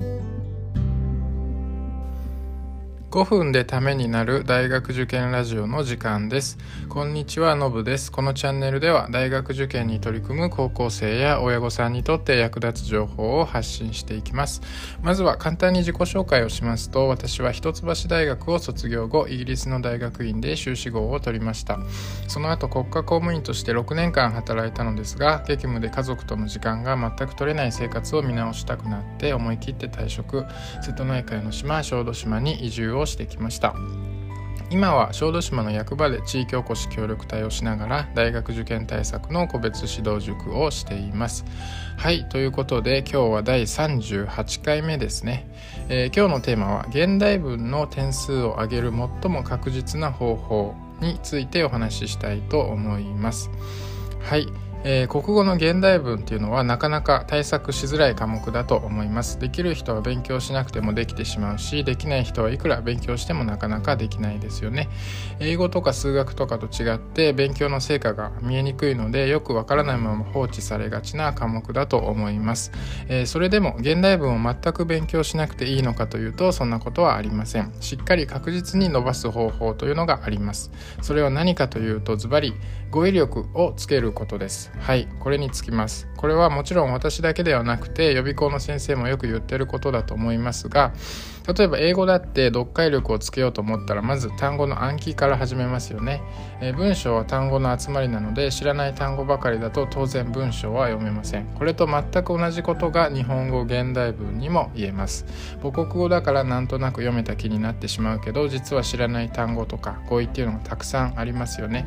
thank you 5分でためになる大学受験ラジオの時間です。こんにちは、のぶです。このチャンネルでは大学受験に取り組む高校生や親御さんにとって役立つ情報を発信していきます。まずは簡単に自己紹介をしますと、私は一橋大学を卒業後、イギリスの大学院で修士号を取りました。その後、国家公務員として6年間働いたのですが、激務で家族との時間が全く取れない生活を見直したくなって思い切って退職、瀬戸内海の島、小豆島に移住をしてきました。今は小豆島の役場で地域おこし協力隊をしながら大学受験対策の個別指導塾をしています。はいということで今日は第38回目ですね、えー、今日のテーマは現代文の点数を上げる最も確実な方法についてお話ししたいと思います。はいえー、国語の現代文っていうのはなかなか対策しづらい科目だと思います。できる人は勉強しなくてもできてしまうしできない人はいくら勉強してもなかなかできないですよね。英語とか数学とかと違って勉強の成果が見えにくいのでよくわからないまま放置されがちな科目だと思います、えー、それでも現代文を全く勉強しなくていいのかというとそんなことはありません。しっかり確実に伸ばす方法というのがあります。それは何かというとズバリ語彙力をつけることです。はいこれにつきます。これはもちろん私だけではなくて予備校の先生もよく言ってることだと思いますが例えば英語だって読解力をつけようと思ったらまず単語の暗記から始めますよね、えー、文章は単語の集まりなので知らない単語ばかりだと当然文章は読めません。これと全く同じことが日本語現代文にも言えます。母国語だからなんとなく読めた気になってしまうけど実は知らない単語とか語彙っていうのがたくさんありますよね。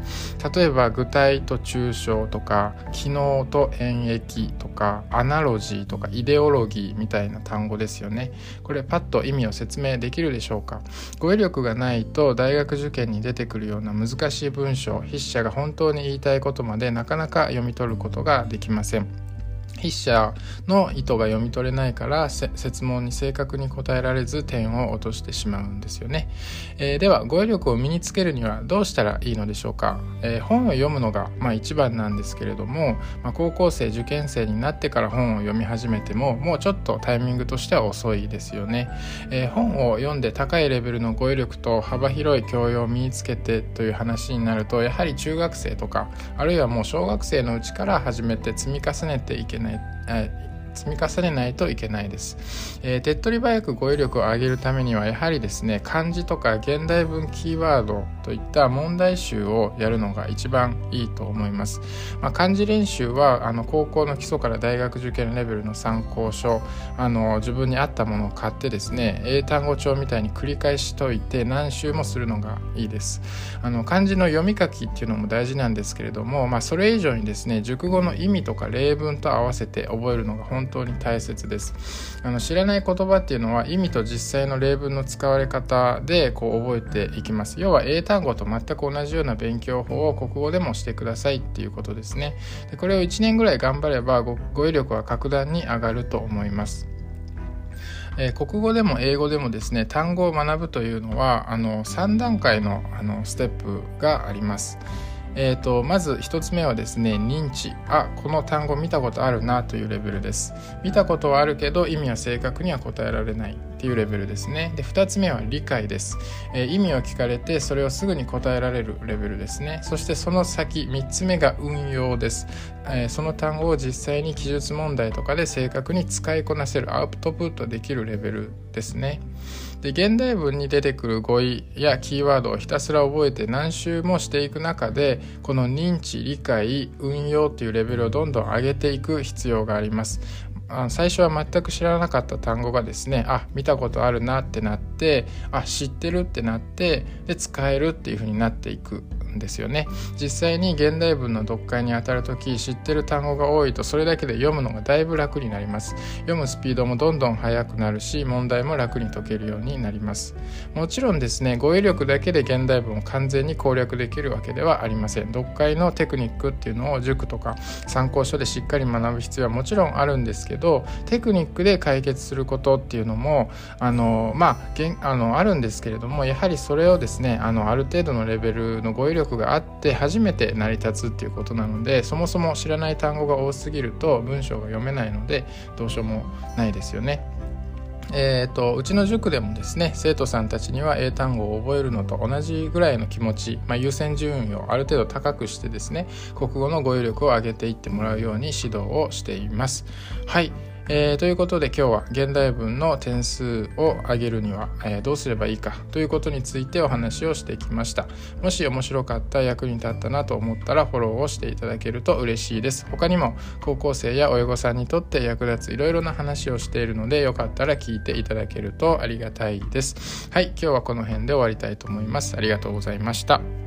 例えば具体と抽象とか機能と演繹とかアナロジーとかイデオロギーみたいな単語ですよね。これパッと意味を説明できるでしょうか？語彙力がないと大学受験に出てくるような難しい文章筆者が本当に言いたいことまでなかなか読み取ることができません。筆者の意図が読み取れないから説問に正確に答えられず点を落としてしまうんですよね、えー、では語彙力を身につけるにはどうしたらいいのでしょうか、えー、本を読むのが、まあ、一番なんですけれども、まあ、高校生受験生になってから本を読み始めてももうちょっとタイミングとしては遅いですよね、えー、本を読んで高いレベルの語彙力と幅広い教養を身につけてという話になるとやはり中学生とかあるいはもう小学生のうちから始めて積み重ねていけないない積み重ねないといけないです、えー、手っ取り早く語彙力を上げるためにはやはりですね漢字とか現代文キーワードといった問題集をやるのが一番いいと思います、まあ、漢字練習はあの高校の基礎から大学受験レベルの参考書あの自分に合ったものを買ってですね英単語帳みたいに繰り返しといて何周もするのがいいです。あの漢字の読み書きっていうのも大事なんですけれども、まあ、それ以上にですね熟語の意味とか例文と合わせて覚えるのが本当に大切です。あの知らない言葉っていうのは意味と実際の例文の使われ方でこう覚えていきます。要は英単語と全く同じような勉強法を国語でもしてくださいっていうことですね。でこれを1年ぐらい頑張れば語彙力は格段に上がると思います。え、国語でも英語でもですね単語を学ぶというのはあの3段階のあのステップがあります。えーと、まず1つ目はですね認知。あこの単語見たことあるなというレベルです。見たことはあるけど意味は正確には答えられないっていうレベルですね。で2つ目は理解です、えー、意味を聞かれてそれをすぐに答えられるレベルですね。そしてその先3つ目が運用です、えー、その単語を実際に記述問題とかで正確に使いこなせるアウトプットできるレベルですね。で現代文に出てくる語彙やキーワードをひたすら覚えて何周もしていく中でこの認知理解運用というレベルをどんどん上げていく必要があります。最初は全く知らなかった単語がですねあ見たことあるなってなってあ知ってるってなってで使えるっていうふうになっていく。ですよね。実際に現代文の読解にあたる時知ってる単語が多いとそれだけで読むのがだいぶ楽になります。読むスピードもどんどん速くなるし問題も楽に解けるようになります。もちろんですね語彙力だけで現代文を完全に攻略できるわけではありません。読解のテクニックっていうのを塾とか参考書でしっかり学ぶ必要はもちろんあるんですけどテクニックで解決することっていうのもあのまああのあるんですけれどもやはりそれをですねあのある程度のレベルの語彙力があって初めて成り立つっていうことなのでそもそも知らない単語が多すぎると文章が読めないのでどうしようもないですよね。えーと、うちの塾でもですね生徒さんたちには英単語を覚えるのと同じぐらいの気持ち、まあ、優先順位をある程度高くしてですね国語の語彙力を上げていってもらうように指導をしています。はいえー、ということで今日は現代文の点数を上げるには、えー、どうすればいいかということについてお話をしてきました。もし面白かった役に立ったなと思ったらフォローをしていただけると嬉しいです。他にも高校生や親御さんにとって役立ついろいろな話をしているのでよかったら聞いていただけるとありがたいです。はい今日はこの辺で終わりたいと思います。ありがとうございました。